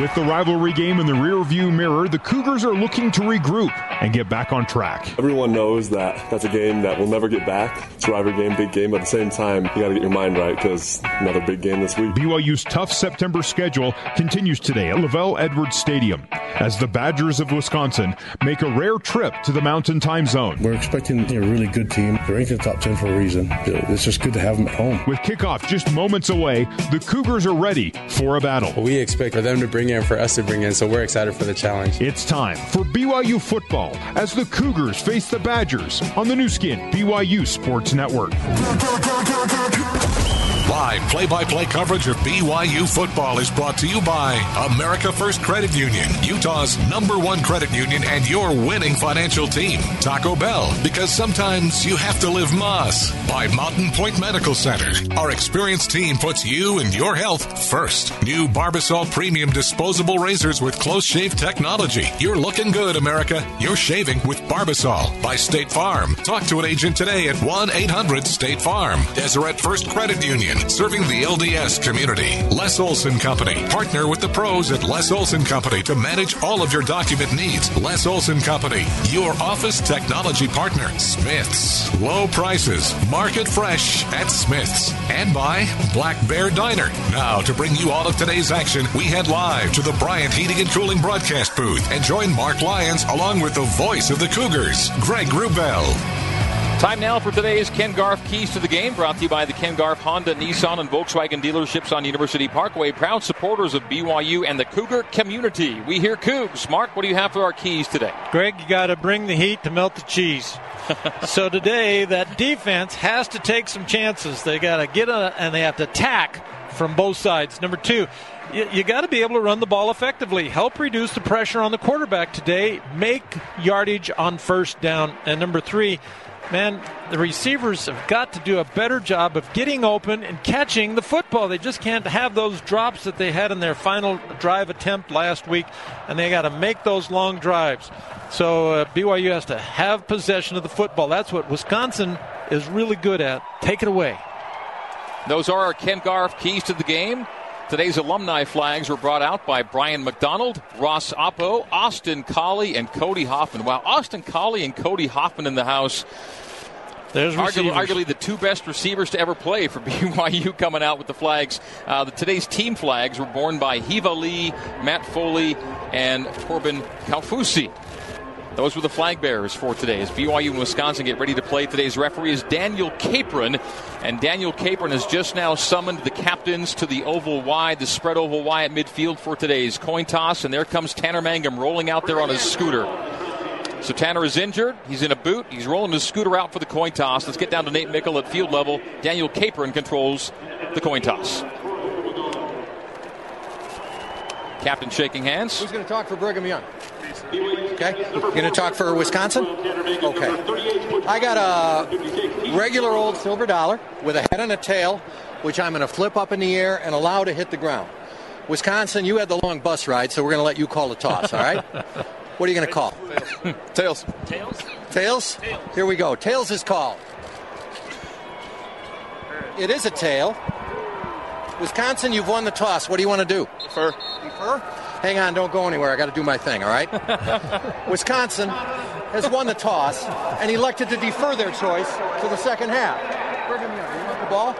With the rivalry game in the rearview mirror, the Cougars are looking to regroup and get back on track. Everyone knows that that's a game that we'll never get back. It's a rivalry game, big game, but at the same time, you got to get your mind right because another big game this week. BYU's tough September schedule continues today at LaVell Edwards Stadium as the Badgers of Wisconsin make a rare trip to the Mountain Time Zone. We're expecting a really good team. They're ranked in the top 10 for a reason. It's just good to have them at home. With kickoff just moments away, the Cougars are ready for a battle. We expect for them to bring in, for us to bring in, so we're excited for the challenge. It's time for BYU football as the Cougars face the Badgers on the Nu Skin BYU Sports Network. Live play by play coverage of BYU football is brought to you by America First Credit Union, Utah's number one credit union and your winning financial team. Taco Bell, because sometimes you have to live Más. By Mountain Point Medical Center. Our experienced team puts you and your health first. New Barbasol Premium Disposable Razors with close shave technology. You're looking good, America. You're shaving with Barbasol. By State Farm. Talk to an agent today at 1 800 State Farm. Deseret First Credit Union serving the LDS community. Les Olson Company. Partner with the pros at Les Olson Company to manage all of your document needs. Les Olson Company, your office technology partner. Smiths. Low prices. Market fresh at Smiths. And by Black Bear Diner. Now, to bring you all of today's action, we head live to the Bryant Heating and Cooling broadcast booth and join Mark Lyons along with the voice of the Cougars, Greg Wrubell. Time now for today's Ken Garff Keys to the Game, brought to you by the Ken Garff Honda, Nissan, and Volkswagen dealerships on University Parkway. Proud supporters of BYU and the Cougar community. We hear Cougs. Mark, what do you have for our keys today? Greg, you got to bring the heat to melt the cheese. so today, that defense has to take some chances. They got to get a, and they have to attack from both sides. Number two, you, you got to be able to run the ball effectively. Help reduce the pressure on the quarterback today. Make yardage on first down. And number three, man, the receivers have got to do a better job of getting open and catching the football. They just can't have those drops that they had in their final drive attempt last week, and they got to make those long drives. So uh, BYU has to have possession of the football. That's what Wisconsin is really good at. Take it away. Those are our Ken Garff keys to the game. Today's alumni flags were brought out by Brian McDonald, Ross Apo, Austin Collie, and Cody Hoffman. Wow, Austin Collie and Cody Hoffman in the house. There's arguably, arguably, the two best receivers to ever play for BYU coming out with the flags. Uh, the, today's team flags were borne by Hiva Lee, Matt Foley, and Corbin Kaufusi. Those were the flag bearers for today. As BYU and Wisconsin get ready to play, today's referee is Daniel Capron. And Daniel Capron has just now summoned the captains to the oval Y, the spread oval Y at midfield for today's coin toss. And there comes Tanner Mangum rolling out there on his scooter. So Tanner is injured. He's in a boot. He's rolling his scooter out for the coin toss. Let's get down to Nate Mickle at field level. Daniel Capron controls the coin toss. Captain shaking hands. Who's going to talk for Brigham Young? Okay. You're going to talk for Wisconsin? Okay. I got a regular old silver dollar with a head and a tail, which I'm going to flip up in the air and allow to hit the ground. Wisconsin, you had the long bus ride, so we're going to let you call the toss, all right? What are you going to call? Tails. Tails? Tails? Here we go. Tails is called. It is a tail. Wisconsin, you've won the toss. What do you want to do? Defer. Defer? Hang on, don't go anywhere. I got to do my thing, all right? Wisconsin has won the toss and elected to defer their choice to the second half. Brigham Young, you want the ball?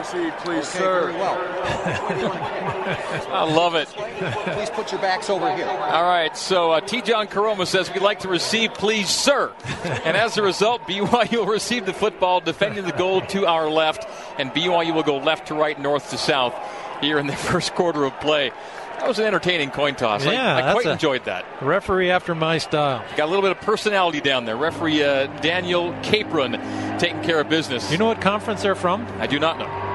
I'd like to receive, please, okay, sir. Very well. I love it. Please put your backs over here. All right, so uh, Tejan Koroma says we'd like to receive, please, sir. and as a result, BYU will receive the football, defending the goal to our left, and BYU will go left to right, north to south here in the first quarter of play. That was an entertaining coin toss. Yeah, I, I quite enjoyed that. Referee after my style. Got a little bit of personality down there. Referee uh, Daniel Capron taking care of business. You know what conference they're from? I do not know.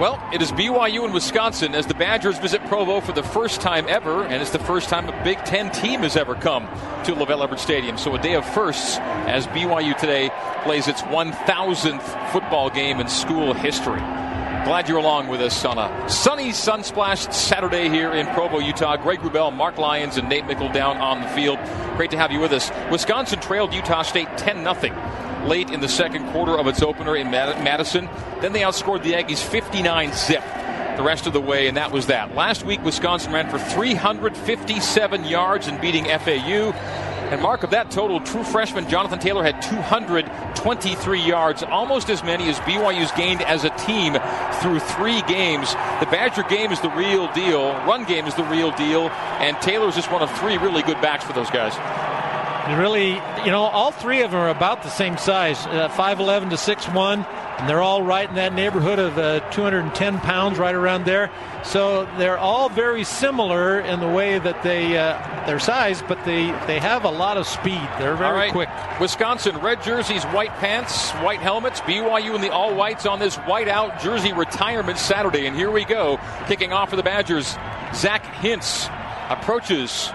Well, it is BYU in Wisconsin as the Badgers visit Provo for the first time ever, and it's the first time a Big Ten team has ever come to LaVell Edwards Stadium. So a day of firsts as BYU today plays its 1,000th football game in school history. Glad you're along with us on a sunny, sun-splashed Saturday here in Provo, Utah. Greg Wrubell, Mark Lyons, and Nate Mickle down on the field. Great to have you with us. Wisconsin trailed Utah State 10-0 late in the second quarter of its opener in Madison. Then they outscored the Aggies 59 zip. the rest of the way, and that was that. Last week, Wisconsin ran for 357 yards in beating FAU. And mark of that total, true freshman Jonathan Taylor had 223 yards, almost as many as BYU's gained as a team through three games. The Badger game is the real deal, run game is the real deal, and Taylor's just one of three really good backs for those guys. Really, you know, all three of them are about the same size, uh, 5'11 to 6'1 and they're all right in that neighborhood of uh, 210 pounds, right around there. So they're all very similar in the way that they uh, their size, but they they have a lot of speed. They're very quick. Wisconsin red jerseys, white pants, white helmets. BYU in the all whites on this white out jersey retirement Saturday, and here we go, kicking off for the Badgers. Zach Hintz approaches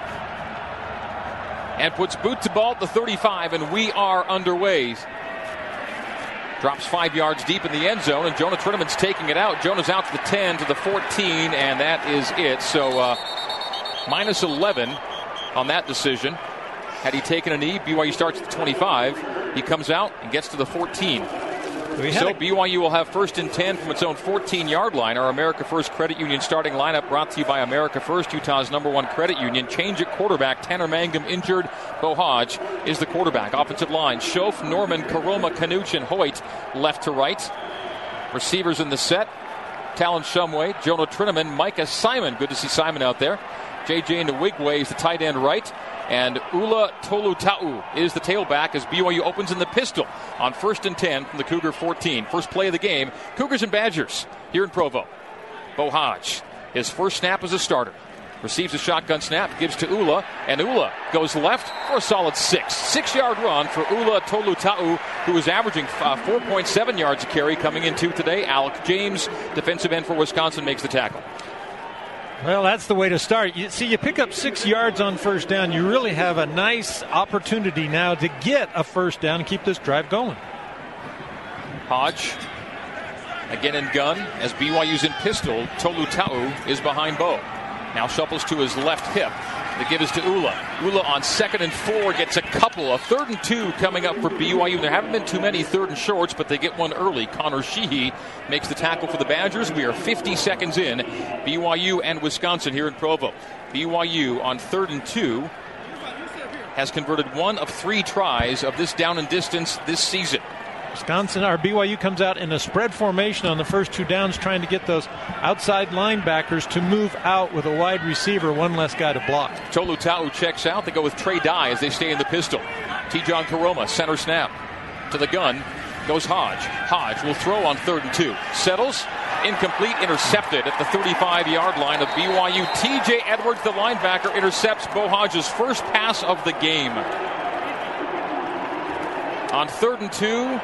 and puts boot to ball at the 35, and we are underway. Drops five yards deep in the end zone, and Jonah Trinnaman's taking it out. Jonah's out to the 10, to the 14, and that is it. So uh, minus 11 on that decision. Had he taken a knee, BYU starts at the 25. He comes out and gets to the 14. So BYU will have first and 10 from its own 14 yard line. Our America First Credit Union starting lineup brought to you by America First, Utah's number one credit union. Change at quarterback. Tanner Mangum injured. Beau Hoge is the quarterback. Offensive line. Shoaf, Norman, Koroma, Kanuch, and Hoyt left to right. Receivers in the set. Talon Shumway, Jonah Trinnaman, Micah Simon. Good to see Simon out there. JJ Nwigwe is the tight end right. And Ula Tolutau is the tailback as BYU opens in the pistol on first and 10 from the Cougar 14. First play of the game Cougars and Badgers here in Provo. Beau Hoge, his first snap as a starter. Receives a shotgun snap, gives to Ula, and Ula goes left for a solid six. Six yard run for Ula Tolutau, who is averaging uh, 4.7 yards a carry coming into today. Alec James, defensive end for Wisconsin, makes the tackle. Well, that's the way to start. You see, you pick up six yards on first down. You really have a nice opportunity now to get a first down and keep this drive going. Hoge again in gun as BYU's in pistol. Tolutau is behind Beau. Now shuffles to his left hip. The give is to Ula. Ula on second and four gets a couple. A third and two coming up for BYU. There haven't been too many third and shorts, but they get one early. Connor Sheehy makes the tackle for the Badgers. We are 50 seconds in. BYU and Wisconsin here in Provo. BYU on third and two has converted one of three tries of this down and distance this season. Wisconsin or BYU comes out in a spread formation on the first two downs, trying to get those outside linebackers to move out with a wide receiver, one less guy to block. Tolutau checks out. They go with Trey Dye as they stay in the pistol. Tejan Koroma, center snap to the gun. Goes Hoge. Hoge will throw on third and two. Settles. Incomplete, intercepted at the 35 yard line of BYU. TJ Edwards, the linebacker, intercepts Beau Hoge's first pass of the game. On third and two,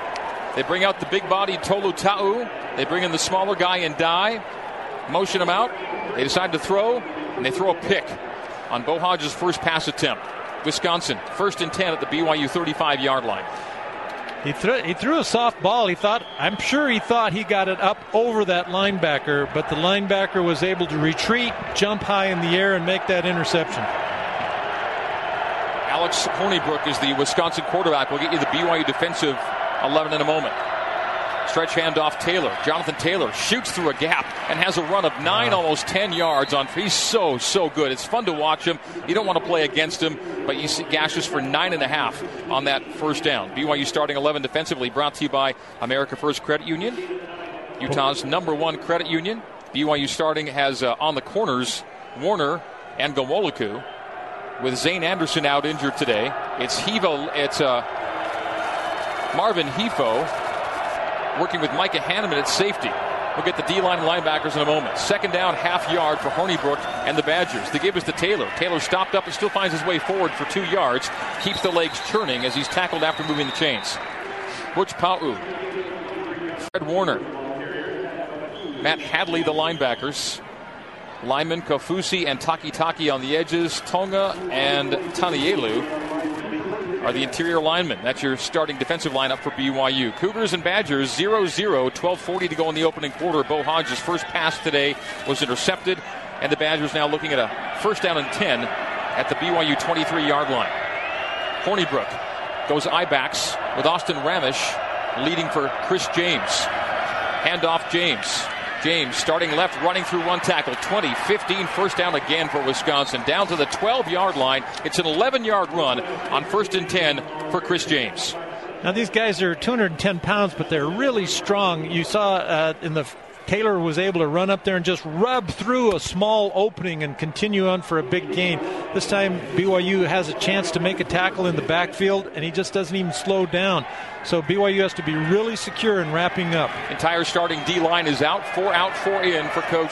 they bring out the big body Tolutau. They bring in the smaller guy and Dye. Motion him out. They decide to throw, and they throw a pick on Beau Hoge's first pass attempt. Wisconsin, first and 10 at the BYU 35 yard line. He threw, he threw a soft ball. He thought, I'm sure he thought he got it up over that linebacker, but the linebacker was able to retreat, jump high in the air, and make that interception. Alex Hornibrook is the Wisconsin quarterback. We'll get you the BYU defensive 11 in a moment. Stretch handoff Taylor. Jonathan Taylor shoots through a gap and has a run of nine, almost 10 yards on. He's so, so good. It's fun to watch him. You don't want to play against him, but you see gashes for nine and a half on that first down. BYU starting 11 defensively, brought to you by America First Credit Union, Utah's number one credit union. BYU starting has uh, on the corners Warner and Ghanwoloku, with Zayne Anderson out injured today. It's Hiva. It's uh, Marvin Hefo working with Micah Hannemann at safety. We'll get the D line linebackers in a moment. Second down, half yard for Hornibrook and the Badgers. The give is to Taylor. Taylor stopped up and still finds his way forward for two yards. Keeps the legs churning as he's tackled after moving the chains. Butch Pau'u, Fred Warner, Matt Hadley, the linebackers. Lyman, Kaufusi, and Takitaki Taki on the edges. Tonga and Tanielu are the interior linemen. That's your starting defensive lineup for BYU. Cougars and Badgers 0 0, 12.40 to go in the opening quarter. Beau Hoge's first pass today was intercepted, and the Badgers now looking at a first down and 10 at the BYU 23 yard line. Hornibrook goes I backs with Austin Ramesh leading for Chris James. Handoff James. James starting left, running through one tackle. 20, 15, first down again for Wisconsin. Down to the 12 yard line. It's an 11 yard run on first and 10 for Chris James. Now, these guys are 210 pounds, but they're really strong. You saw uh, in the Taylor was able to run up there and just rub through a small opening and continue on for a big gain. This time, BYU has a chance to make a tackle in the backfield, and he just doesn't even slow down. So BYU has to be really secure in wrapping up. Entire starting D line is out, four out, four in for Coach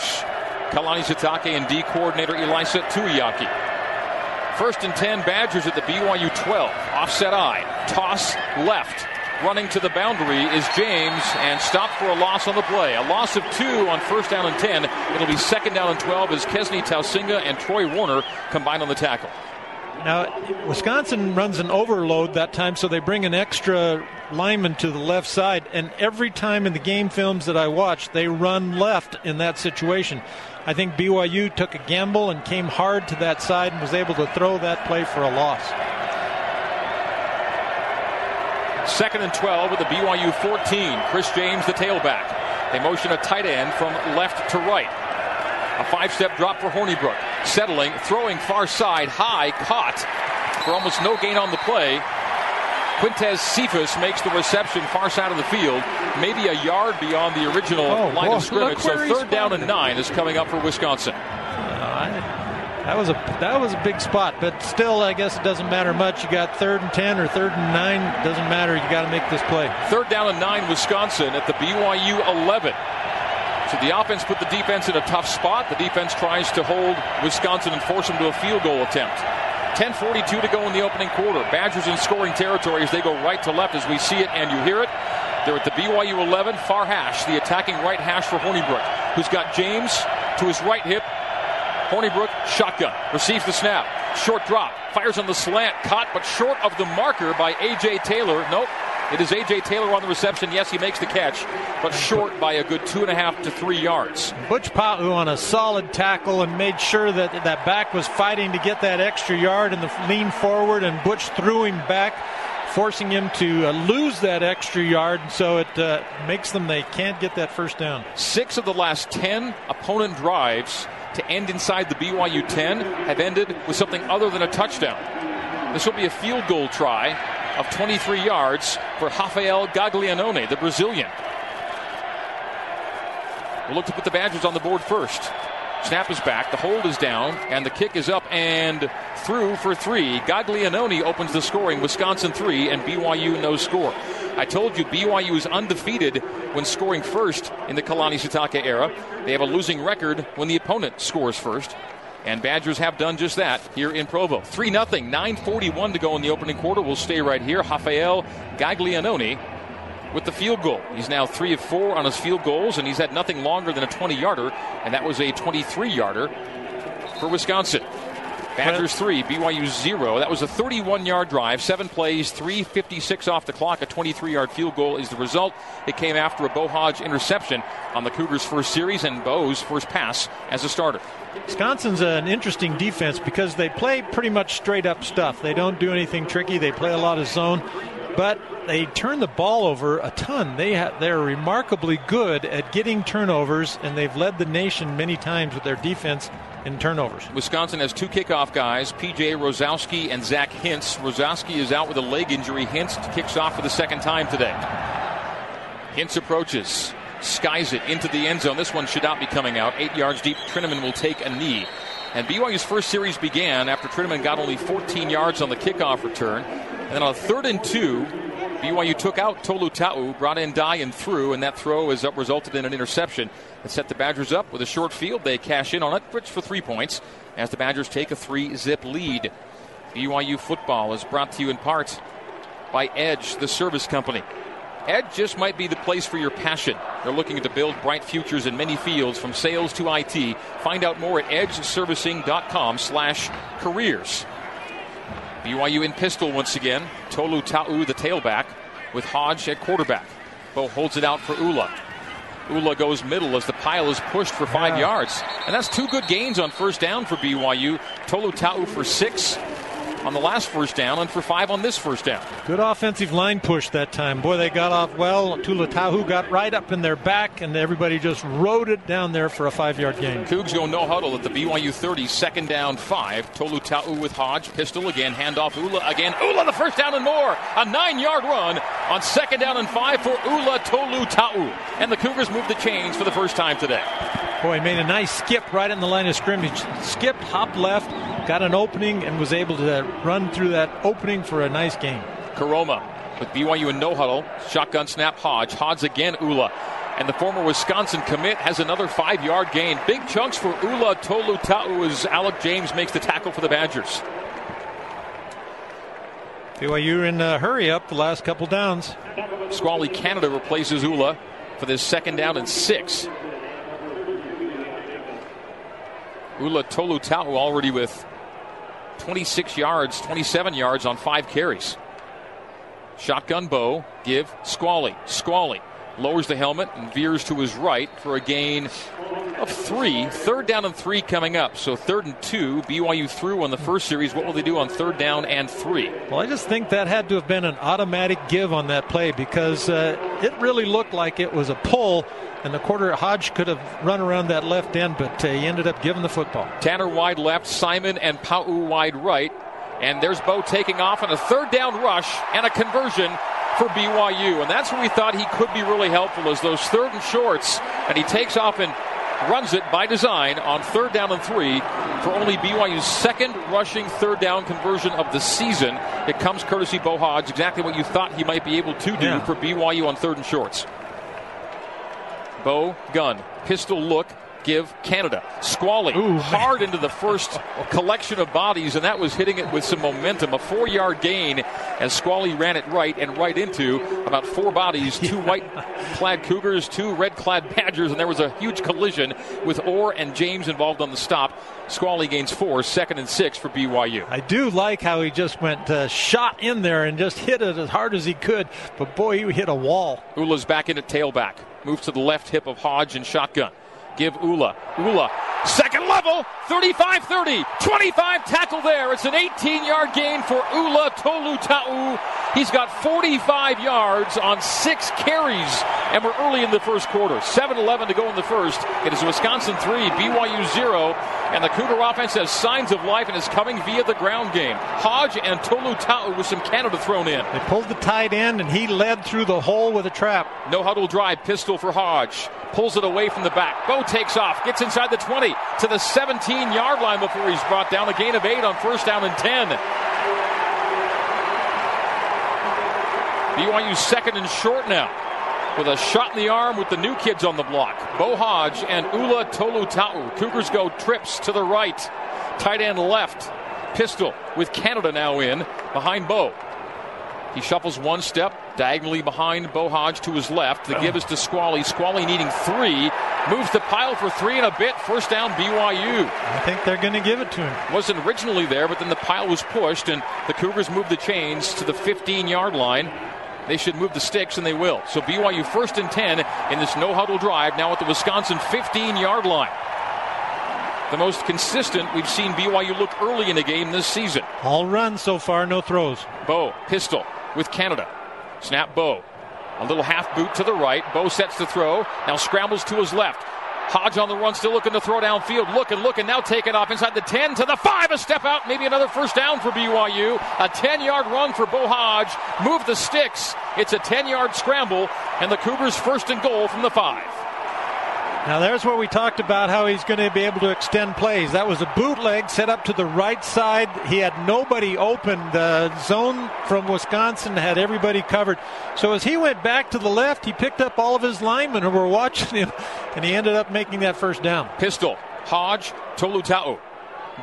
Kalani Sitake and D coordinator Ilaisa Tuiaki. First and 10 Badgers at the BYU 12. Offset eye. Toss left. Running to the boundary is James and stopped for a loss on the play. A loss of two on first down and 10. It'll be second down and 12 as Kesni Tausinga and Troy Warner combine on the tackle. Now, Wisconsin runs an overload that time, so they bring an extra lineman to the left side. And every time in the game films that I watch, they run left in that situation. I think BYU took a gamble and came hard to that side and was able to throw that play for a loss. Second and 12 with the BYU 14. Chris James, the tailback. They motion a tight end from left to right. A five step drop for Hornibrook. Settling, throwing far side, high, caught for almost no gain on the play. Quintez Cephus makes the reception far side of the field, maybe a yard beyond the original oh, line boy, of scrimmage. So third down and nine is coming up for Wisconsin. Uh, that was a that was a big spot, but still, I guess it doesn't matter much. You got third and ten or third and nine, doesn't matter. You got to make this play. Third down and nine, Wisconsin at the BYU 11. So the offense put the defense in a tough spot. The defense tries to hold Wisconsin and force them to a field goal attempt. 10:42 to go in the opening quarter. Badgers in scoring territory as they go right to left as we see it and you hear it. They're at the BYU 11, far hash, the attacking right hash for Hornibrook, who's got James to his right hip, Hornibrook, shotgun, receives the snap, short drop, fires on the slant, caught but short of the marker by A.J. Taylor. Nope. It is A.J. Taylor on the reception. Yes, he makes the catch, but short by a good two and a half to three yards. Butch Pau'u on a solid tackle and made sure that that back was fighting to get that extra yard and the lean forward, and Butch threw him back forcing him to uh, lose that extra yard, so it uh, makes them they can't get that first down. Six of the last ten opponent drives to end inside the BYU 10 have ended with something other than a touchdown. This will be a field goal try of 23 yards for Rafael Gaglianone, the Brazilian. We'll look to put the Badgers on the board first. Snap is back, the hold is down, and the kick is up and through for three. Gaglianone opens the scoring. Wisconsin three, and BYU no score. I told you BYU is undefeated when scoring first in the Kalani Sitake era. They have a losing record when the opponent scores first. And Badgers have done just that here in Provo. 3 0, 9.41 to go in the opening quarter. We'll stay right here. Rafael Gaglianone with the field goal. He's now 3 of 4 on his field goals, and he's had nothing longer than a 20 yarder, and that was a 23 yarder for Wisconsin. Badgers three, BYU zero. That was a 31 yard drive, seven plays, 356 off the clock. A 23 yard field goal is the result. It came after a Beau Hoge interception on the Cougars' first series and Beau's first pass as a starter. Wisconsin's an interesting defense because they play pretty much straight up stuff. They don't do anything tricky. They play a lot of zone, but they turn the ball over a ton. They ha- they're remarkably good at getting turnovers, and they've led the nation many times with their defense in turnovers. Wisconsin has two kickoff guys, PJ Rosowski and Zach Hintz. Rosowski is out with a leg injury. Hintz kicks off for the second time today. Hintz approaches, skies it into the end zone. This one should not be coming out. Eight yards deep. Trinnaman will take a knee. And BYU's first series began after Trinnaman got only 14 yards on the kickoff return. And then on a third and two, BYU took out Tolutau, brought in Dye and threw, and that throw has resulted in an interception that set the Badgers up with a short field. They cash in on it, which for three points, as the Badgers take a three zip lead. BYU football is brought to you in part by Edge, the service company. Edge just might be the place for your passion. They're looking to build bright futures in many fields, from sales to IT. Find out more at edgeservicing.com slash careers. BYU in pistol once again. Tolutau, the tailback, with Hoge at quarterback. Beau holds it out for Ula. Ula goes middle as the pile is pushed for five yeah. yards. And that's two good gains on first down for BYU. Tolutau for six. On the last first down and for five on this first down. Good offensive line push that time. Boy, they got off well. Tolutau got right up in their back, and everybody just rode it down there for a five yard gain. Cougs go no huddle at the BYU 30, second down five. Tolu Tolutau with Hoge, pistol again, handoff Ula again. Ula the first down and more. A nine yard run on second down and five for Ula Tolutau. And the Cougars move the chains for the first time today. Boy, made a nice skip right in the line of scrimmage. Skipped, hop left, got an opening, and was able to run through that opening for a nice gain. Koroma with BYU in no huddle. Shotgun snap Hoge. Hoge again, Ula. And the former Wisconsin commit has another five yard gain. Big chunks for Ula Tolutau as Alec James makes the tackle for the Badgers. BYU in a hurry up the last couple downs. Squally Canada replaces Ula for this second down and six. Ula Tolutau already with 26 yards, 27 yards on five carries. Shotgun Beau, give Squally. Squally lowers the helmet and veers to his right for a gain of three. Third down and three coming up. So third and two. BYU threw on the first series. What will they do on third down and three? Well, I just think that had to have been an automatic give on that play because uh, it really looked like it was a pull. And the quarter Hoge could have run around that left end, but uh, he ended up giving the football. Tanner wide left, Simon and Pau wide right. And there's Beau taking off on a third down rush and a conversion for BYU. And that's where we thought he could be really helpful as those third and shorts. And he takes off and runs it by design on third down and three for only BYU's second rushing third down conversion of the season. It comes courtesy Beau Hoge, exactly what you thought he might be able to do Yeah. for BYU on third and shorts. Beau, gun, pistol look, give Canada. Squally hard into the first collection of bodies, and that was hitting it with some momentum. A four yard gain as Squally ran it right and right into about four bodies two white clad Cougars, two red clad Badgers, and there was a huge collision with Orr and James involved on the stop. Squally gains four, second and six for BYU. I do like how he just went uh, shot in there and just hit it as hard as he could. But boy, he hit a wall. Ula's back into tailback. Moves to the left hip of Hoge and shotgun. Give Ula. Ula. Second level. 35 30. 25 tackle there. It's an 18 yard gain for Ula Tolutau. He's got 45 yards on six carries. And we're early in the first quarter. 7 11 to go in the first. It is Wisconsin 3, BYU 0. And the Cougar offense has signs of life and is coming via the ground game. Hoge and Tolutau with some Canada thrown in. They pulled the tight end and he led through the hole with a trap. No huddle drive, pistol for Hoge. Pulls it away from the back. Beau takes off, gets inside the 20 to the 17 yard line before he's brought down. A gain of 8 on first down and 10. BYU second and short now with a shot in the arm with the new kids on the block. Beau Hoge and Ula Tolu Tolutau. Cougars go trips to the right. Tight end left. Pistol with Canada now in behind Beau. He shuffles one step diagonally behind Beau Hoge to his left. The give is to Squally. Squally needing three. Moves the pile for three and a bit. First down BYU. I think they're going to give it to him. Wasn't originally there, but then the pile was pushed and the Cougars moved the chains to the 15 yard line. They should move the sticks, and they will. So BYU first and 10 in this no huddle drive, now at the Wisconsin 15 yard line. The most consistent we've seen BYU look early in a game this season. All runs so far, no throws. Beau, pistol with Canada. Snap Beau. A little half boot to the right. Beau sets the throw. Now scrambles to his left. Hoge on the run, still looking to throw downfield. Looking, looking, now taking off inside the 10 to the 5. A step out, maybe another first down for BYU. A 10 yard run for Beau Hoge. Move the sticks. It's a 10 yard scramble, and the Cougars first and goal from the 5. Now there's where we talked about how he's going to be able to extend plays. That was a bootleg set up to the right side. He had nobody open. The zone from Wisconsin had everybody covered. So as he went back to the left, he picked up all of his linemen who were watching him, and he ended up making that first down. Pistol, Hoge, Tolutau.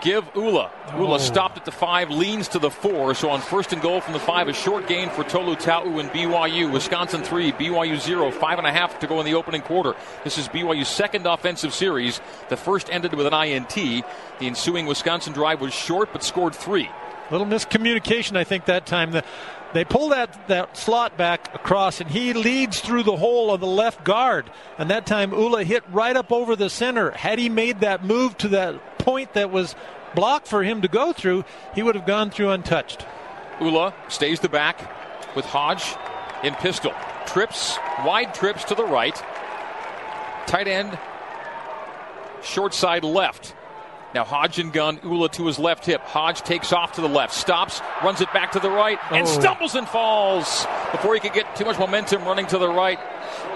Give Ula. Ula Oh. stopped at the five, leans to the four. So on first and goal from the five, a short gain for Tolutau and BYU. Wisconsin three, BYU zero. Five and a half to go in the opening quarter. This is BYU's second offensive series. The first ended with an INT. The ensuing Wisconsin drive was short but scored three. Little miscommunication, I think, that time. The, they pull that, that slot back across, and he leads through the hole of the left guard. And that time, Ula hit right up over the center. Had he made that move to that point that was blocked for him to go through, he would have gone through untouched. Ula stays the back with Hoge in pistol. Trips, wide trips to the right. Tight end, short side left. Now Hoge and gun, Ula to his left hip. Hoge takes off to the left, stops, runs it back to the right, and Oh. stumbles and falls before he could get too much momentum running to the right.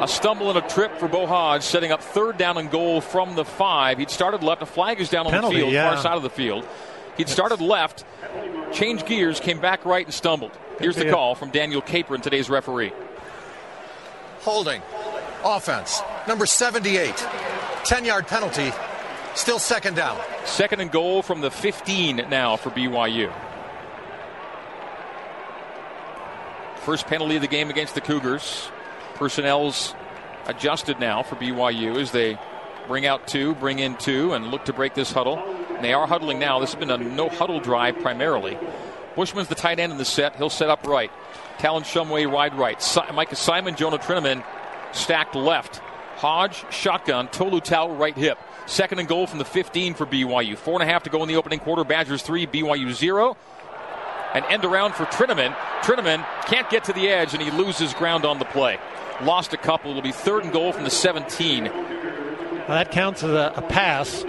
A stumble and a trip for Beau Hoge, setting up third down and goal from the five. He'd started left. A flag is down on Penalty, the field, yeah. far side of the field. He'd started left, changed gears, came back right, and stumbled. Here's the be it. call from Daniel Capron, today's referee. Holding. Offense. Number 78. 10 yard penalty. Still second down. Second and goal from the 15 now for BYU. First penalty of the game against the Cougars. Personnel's adjusted now for BYU as they bring out two, bring in two, and look to break this huddle. And they are huddling now. This has been a no huddle drive primarily. Bushman's the tight end in the set. He'll set up right. Talon Shumway wide right. Si- Micah Simon, Jonah Trinnaman stacked left. Hoge, shotgun, Tolutau, right hip. Second and goal from the 15 for BYU. Four and a half to go in the opening quarter. Badgers three, BYU zero. An end around for Trinnaman. Trinnaman can't get to the edge and he loses ground on the play. Lost a couple. It'll be third and goal from the 17. Well, that counts as a, a pass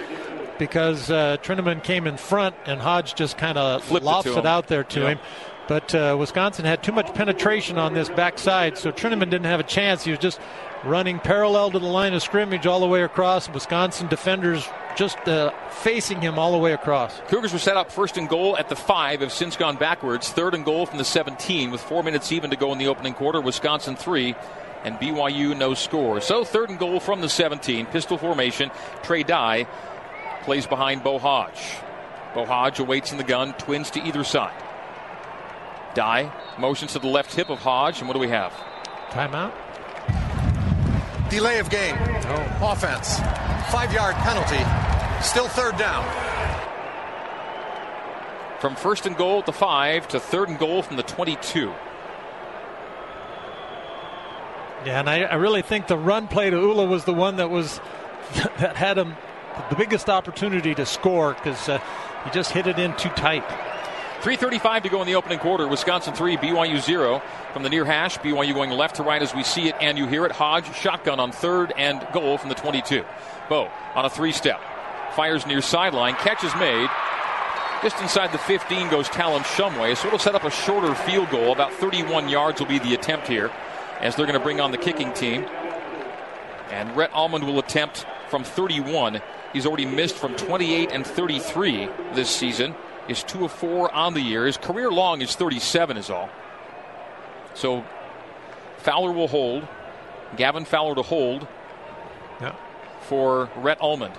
because uh, Trinnaman came in front and Hoge just kind of Flipped it it, out there to Yeah. him. But uh, Wisconsin had too much penetration on this backside, so Trinnaman didn't have a chance. He was just running parallel to the line of scrimmage all the way across. Wisconsin defenders just uh, facing him all the way across. Cougars were set up first and goal at the five, have since gone backwards. Third and goal from the 17 with four minutes even to go in the opening quarter. Wisconsin three and BYU no score. So third and goal from the 17, pistol formation. Trey Dye plays behind Beau Hoge. Beau Hoge awaits in the gun, twins to either side. Dye motions to the left hip of Hoge, and what do we have? Timeout. Delay of game. Offense. Five yard penalty. Still third down. From first and goal at the five to third and goal from the 22. Yeah, and I, I really think the run play to Ula was the one that was that had him the biggest opportunity to score because uh, he just hit it in too tight. 3.35 to go in the opening quarter. Wisconsin 3, BYU 0. From the near hash, BYU going left to right as we see it and you hear it. Hoge, shotgun on third and goal from the 22. Beau on a three step. Fires near sideline. Catch is made. Just inside the 15 goes Talon Shumway. So it'll set up a shorter field goal. About 31 yards will be the attempt here as they're going to bring on the kicking team. And Rhett Almond will attempt from 31. He's already missed from 28 and 33 this season. Is two of four on the year. His career long is 37 is all. So Fowler will hold. Gavin Fowler to hold Yeah. for Rhett Almond.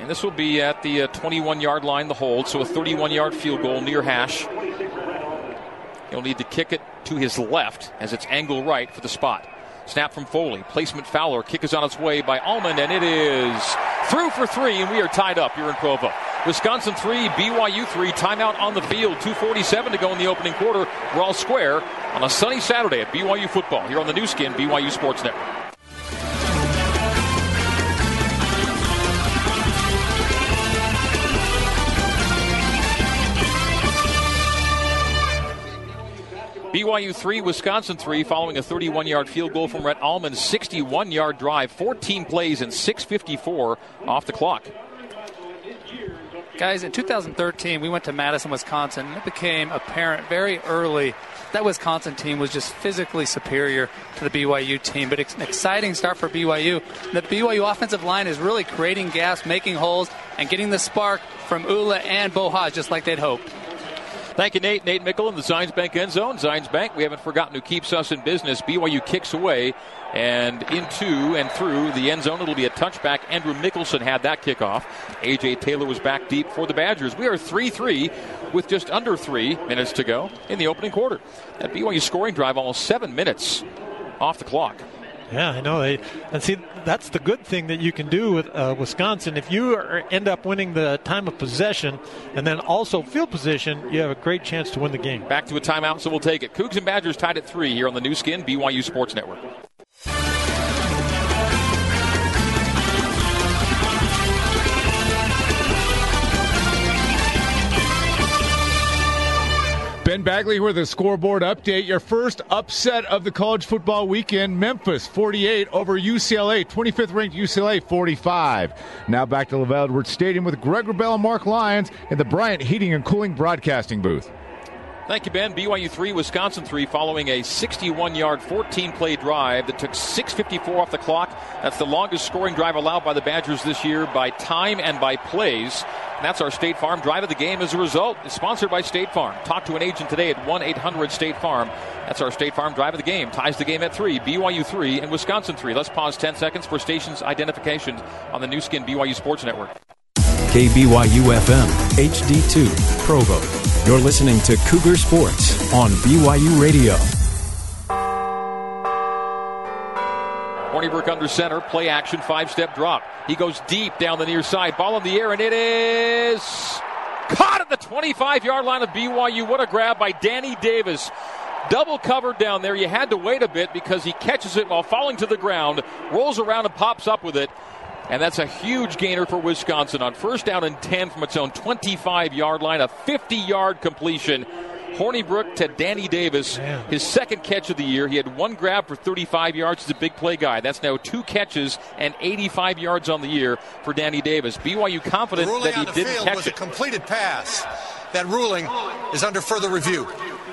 And this will be at the uh, 21 yard line, the hold. So a 31 yard field goal near hash. He'll need to kick it to his left as it's angle right for the spot. Snap from Foley. Placement Fowler. Kick is on its way by Almond, and it is through for three, and we are tied up here in Provo. Wisconsin three, BYU three. Timeout on the field. 2:47 to go in the opening quarter. We're all square on a sunny Saturday at BYU football here on the Nu Skin BYU Sports Network. BYU 3, Wisconsin 3, following a 31 yard field goal from Rhett Almond's 61 yard drive, 14 plays and 6.54 off the clock. Guys, in 2013, we went to Madison, Wisconsin, and it became apparent very early that Wisconsin team was just physically superior to the BYU team. But it's an exciting start for BYU. The BYU offensive line is really creating gaps, making holes, and getting the spark from Ula and Beau Hoge, just like they'd hoped. Thank you, Nate. Nate Mickle in the Zions Bank end zone. Zions Bank, we haven't forgotten who keeps us in business. BYU kicks away and into and through the end zone. It'll be a touchback. Andrew Mickelson had that kickoff. A.J. Taylor was back deep for the Badgers. We are 3 3 with just under three minutes to go in the opening quarter. That BYU scoring drive, almost seven minutes off the clock. Yeah, I know. They, and see, that's the good thing that you can do with uh, Wisconsin. If you are, end up winning the time of possession and then also field position, you have a great chance to win the game. Back to a timeout, so we'll take it. Cougs and Badgers tied at three here on the Nu Skin BYU Sports Network. Ben Bagley with a scoreboard update. Your first upset of the college football weekend Memphis 48 over UCLA, 25th ranked UCLA 45. Now back to LaVell Edwards Stadium with Greg Wrubell and Mark Lyons in the Bryant Heating and Cooling broadcasting booth. Thank you, Ben. BYU 3, Wisconsin 3, following a 61 yard, 14 play drive that took 6.54 off the clock. That's the longest scoring drive allowed by the Badgers this year by time and by plays. And that's our State Farm drive of the game as a result. It's sponsored by State Farm. Talk to an agent today at 1 800 State Farm. That's our State Farm drive of the game. Ties the game at 3, BYU 3, and Wisconsin 3. Let's pause 10 seconds for stations identification on the Nu Skin BYU Sports Network. KBYU FM, HD2, Provo. You're listening to Cougar Sports on BYU Radio. Hornibrook under center, play action, five step drop. He goes deep down the near side, ball in the air, and it is caught at the 25 yard line of BYU. What a grab by Danny Davis. Double covered down there. You had to wait a bit because he catches it while falling to the ground, rolls around and pops up with it. And that's a huge gainer for Wisconsin on first down and 10 from its own 25 yard line, a 50 yard completion. Hornibrook to Danny Davis, Man. his second catch of the year. He had one grab for 35 yards. He's a big play guy. That's now two catches and 85 yards on the year for Danny Davis. BYU confident that he didn't catch was it. a completed pass. That ruling is under further review.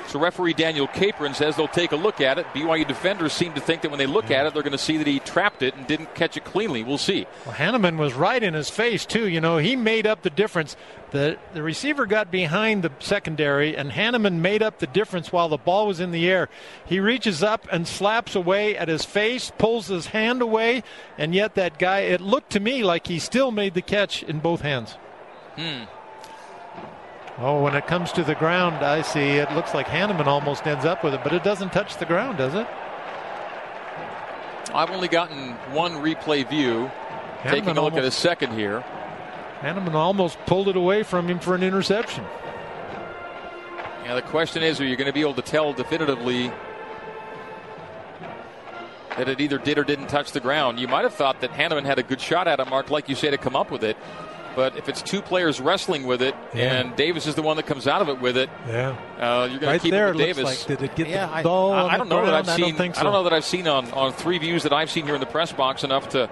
So referee Daniel Capron says they'll take a look at it. BYU defenders seem to think that when they look at it, they're going to see that he trapped it and didn't catch it cleanly. We'll see. Well, Hannemann was right in his face too. You know, he made up the difference. The the receiver got behind the secondary, and Hannemann made up the difference while the ball was in the air. He reaches up and slaps away at his face, pulls his hand away, and yet that guy. It looked to me like he still made the catch in both hands. Hmm. Oh, when it comes to the ground, I see it looks like Hannemann almost ends up with it, but it doesn't touch the ground, does it? I've only gotten one replay view. Hannemann Taking a look almost, at a second here. Hannemann almost pulled it away from him for an interception. Yeah, the question is, are you going to be able to tell definitively that it either did or didn't touch the ground? You might have thought that Hannemann had a good shot at it, Mark, like you say, to come up with it. But if it's two players wrestling with it, yeah. and Davis is the one that comes out of it with it, yeah, uh, you're going right to keep there, it with Davis. Like, did it get yeah, the ball? I, I don't know that I've seen. I don't, so. I don't know that I've seen on on three views that I've seen here in the press box enough to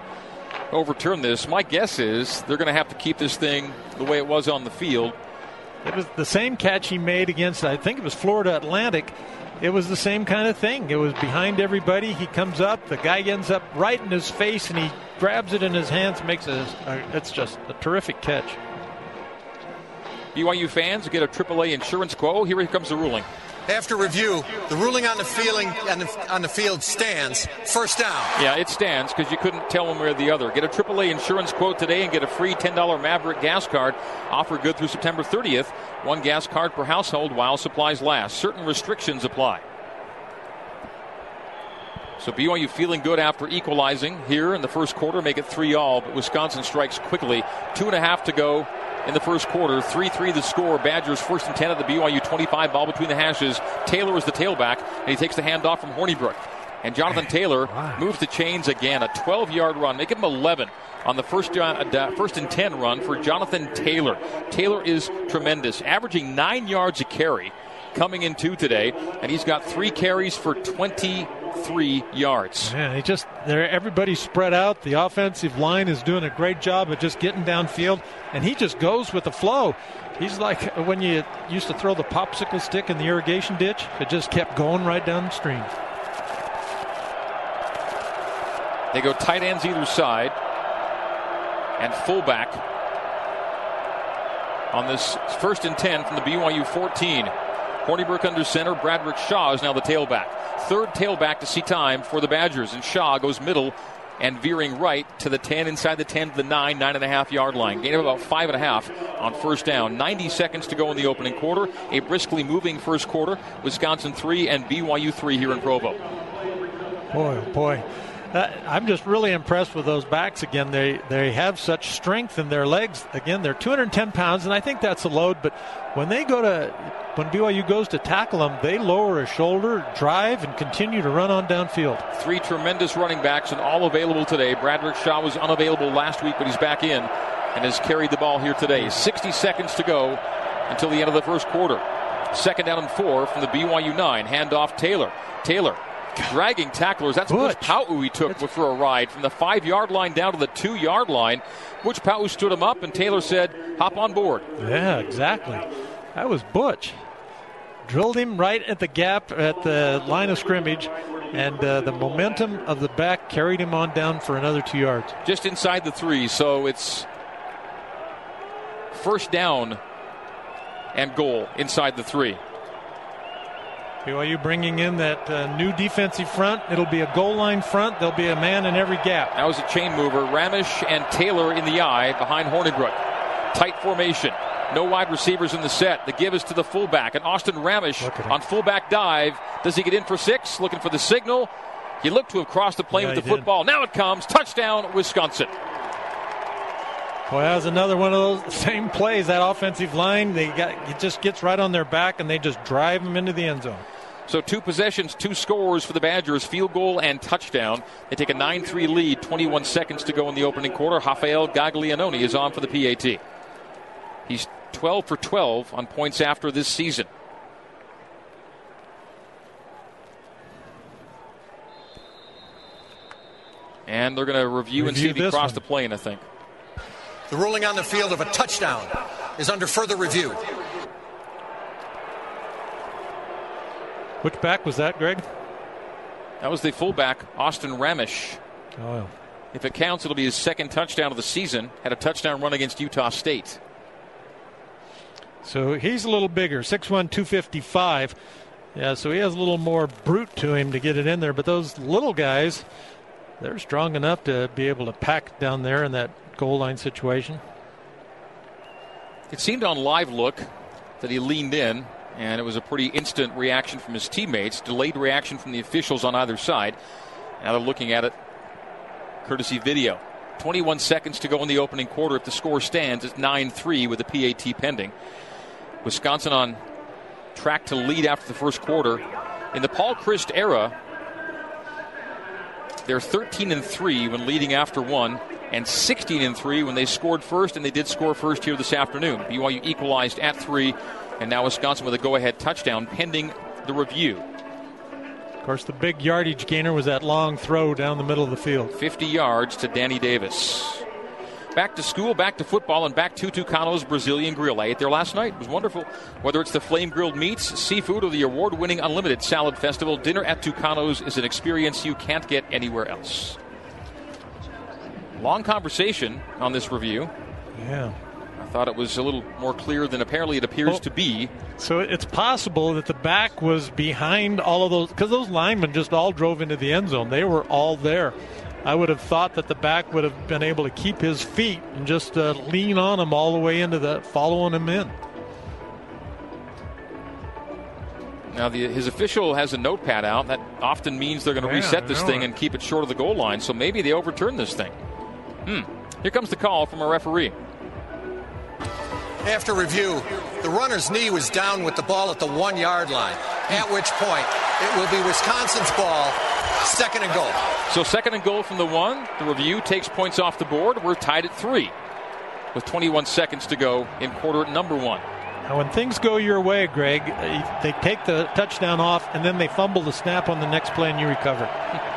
overturn this. My guess is they're going to have to keep this thing the way it was on the field. It was the same catch he made against, I think it was Florida Atlantic. It was the same kind of thing. It was behind everybody. He comes up, the guy ends up right in his face, and he grabs it in his hands, makes a. It's just a terrific catch. BYU fans get a AAA insurance quo. Here comes the ruling. After review, the ruling on the feeling the, on the field stands. First down. Yeah, it stands because you couldn't tell one way or the other. Get a AAA insurance quote today and get a free $10 Maverick gas card. Offer good through September 30th. One gas card per household while supplies last. Certain restrictions apply. So BYU feeling good after equalizing here in the first quarter, make it three all. But Wisconsin strikes quickly. Two and a half to go in the first quarter. 3 3 the score. Badgers first and 10 at the BYU 25. Ball between the hashes. Taylor is the tailback, and he takes the handoff from Hornibrook. And Jonathan Taylor wow. moves the chains again. A 12 yard run. Make him 11 on the first, uh, first and 10 run for Jonathan Taylor. Taylor is tremendous, averaging nine yards a carry coming in two today, and he's got three carries for 23 yards. Yeah, he just there. Everybody's spread out. The offensive line is doing a great job of just getting downfield, and he just goes with the flow. He's like when you used to throw the popsicle stick in the irrigation ditch. It just kept going right downstream. They go tight ends either side, and fullback on this first and 10 from the BYU 14. Hornibrook under center. Bradrick Shaw is now the tailback. Third tailback to see time for the Badgers. And Shaw goes middle and veering right to the 10, inside the 10 to the 9, 9.5 yard line. Gain of about 5.5 on first down. 90 seconds to go in the opening quarter. A briskly moving first quarter. Wisconsin 3 and BYU 3 here in Provo. Boy, oh boy. Uh, I'm just really impressed with those backs again. They they have such strength in their legs. Again, they're 210 pounds, and I think that's a load. But when they go to when BYU goes to tackle them, they lower a shoulder, drive, and continue to run on downfield. Three tremendous running backs and all available today. Bradrick Shaw was unavailable last week, but he's back in and has carried the ball here today. 60 seconds to go until the end of the first quarter. Second down and four from the BYU nine. Handoff Taylor. Taylor dragging tacklers. That's Butch Pau'u he took for a ride from the five yard line down to the two yard line. Butch Pau'u stood him up, and Taylor said, "Hop on board." Yeah, exactly. That was Butch. Drilled him right at the gap at the line of scrimmage, and uh, the momentum of the back carried him on down for another two yards. Just inside the three, so it's first down and goal inside the three. BYU bringing in that uh, new defensive front. It'll be a goal line front. There'll be a man in every gap. That was a chain mover. Ramesh and Taylor in the I behind Hornibrook. Tight formation. No wide receivers in the set. The give is to the fullback. And Austin Ramesh on fullback dive. Does he get in for six? Looking for the signal. He looked to have crossed the plane Yeah, with the did. football. Now it comes. Touchdown, Wisconsin. Boy, that was another one of those same plays. That offensive line, they got it just gets right on their back and they just drive them into the end zone. So two possessions, two scores for the Badgers, field goal and touchdown. They take a 9-3 lead, 21 seconds to go in the opening quarter. Rafael Gaglianone is on for the PAT. He's 12 for 12 on points after this season. And they're going to review, and see Review if he crossed one. the plane, I think. The ruling on the field of a touchdown is under further review. Which back was that, Greg? That was the fullback, Austin Ramesh. Oh, If it counts, it'll be his second touchdown of the season. Had a touchdown run against Utah State. So he's a little bigger, 6'1", 255. Yeah, so he has a little more brute to him to get it in there. But those little guys, they're strong enough to be able to pack down there in that goal line situation. It seemed on live look that he leaned in, and it was a pretty instant reaction from his teammates, delayed reaction from the officials on either side. Now they're looking at it courtesy video. 21 seconds to go in the opening quarter. If the score stands, it's 9 3 with a PAT pending. Wisconsin on track to lead after the first quarter. In the Paul Chryst era, they're 13 and 3 when leading after one, and 16 and 3 when they scored first, and they did score first here this afternoon. BYU equalized at three, and now Wisconsin with a go ahead touchdown pending the review. Of course, the big yardage gainer was that long throw down the middle of the field. 50 yards to Danny Davis. Back to school, back to football, and back to Tucano's Brazilian Grill. I ate there last night. It was wonderful. Whether it's the flame grilled meats, seafood, or the award winning Unlimited Salad Festival, dinner at Tucano's is an experience you can't get anywhere else. Long conversation on this review. Yeah. I thought it was a little more clear than apparently it appears to be. So it's possible that the back was behind all of those because those linemen just all drove into the end zone. They were all there. I would have thought that the back would have been able to keep his feet and just uh, lean on him all the way into the following him in. Now, the, his official has a notepad out. That often means they're going to Yeah, reset this thing it. and keep it short of the goal line. So maybe they overturn this thing. Hmm. Here comes the call from a referee. After review, the runner's knee was down with the ball at the one yard line, at which point it will be Wisconsin's ball, second and goal. So second and goal from the one. The review takes points off the board. We're tied at three with 21 seconds to go in quarter number one. Now, when things go your way, Greg, uh, they take the touchdown off and then they fumble the snap on the next play and you recover.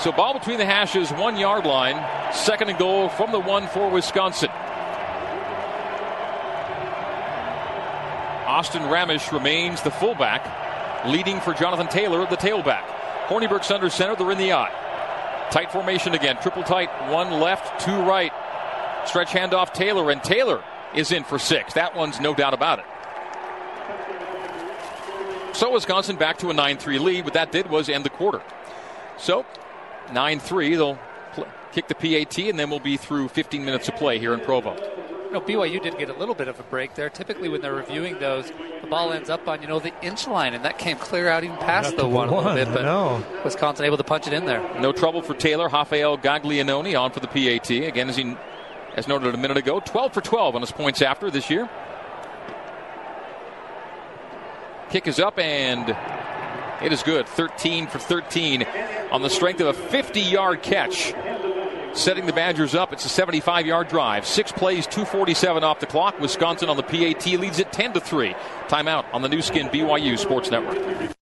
So ball between the hashes, one yard line. Second and goal from the one for Wisconsin. Austin Ramesh remains the fullback, leading for Jonathan Taylor, the tailback. Hornibrook's under center, they're in the I. Tight formation again, triple tight, one left, two right. Stretch handoff Taylor, and Taylor is in for six. That one's no doubt about it. So Wisconsin back to a 9 3 lead. What that did was end the quarter. So 9 3, they'll pl- kick the PAT, and then we'll be through 15 minutes of play here in Provo. You know, BYU did get a little bit of a break there. Typically, when they're reviewing those, the ball ends up on you know the inch line, and that came clear out even past the to the one a little bit. But know. Wisconsin able to punch it in there. No trouble for Taylor. Rafael Gaglianone on for the PAT. Again, as he as noted a minute ago, 12 for 12 on his points after this year. Kick is up and it is good. 13 for 13 on the strength of a 50 yard catch setting the Badgers up. It's a 75 yard drive. Six plays, 247 off the clock. Wisconsin on the PAT leads it 10 to 3. Timeout on the Nu Skin BYU Sports Network.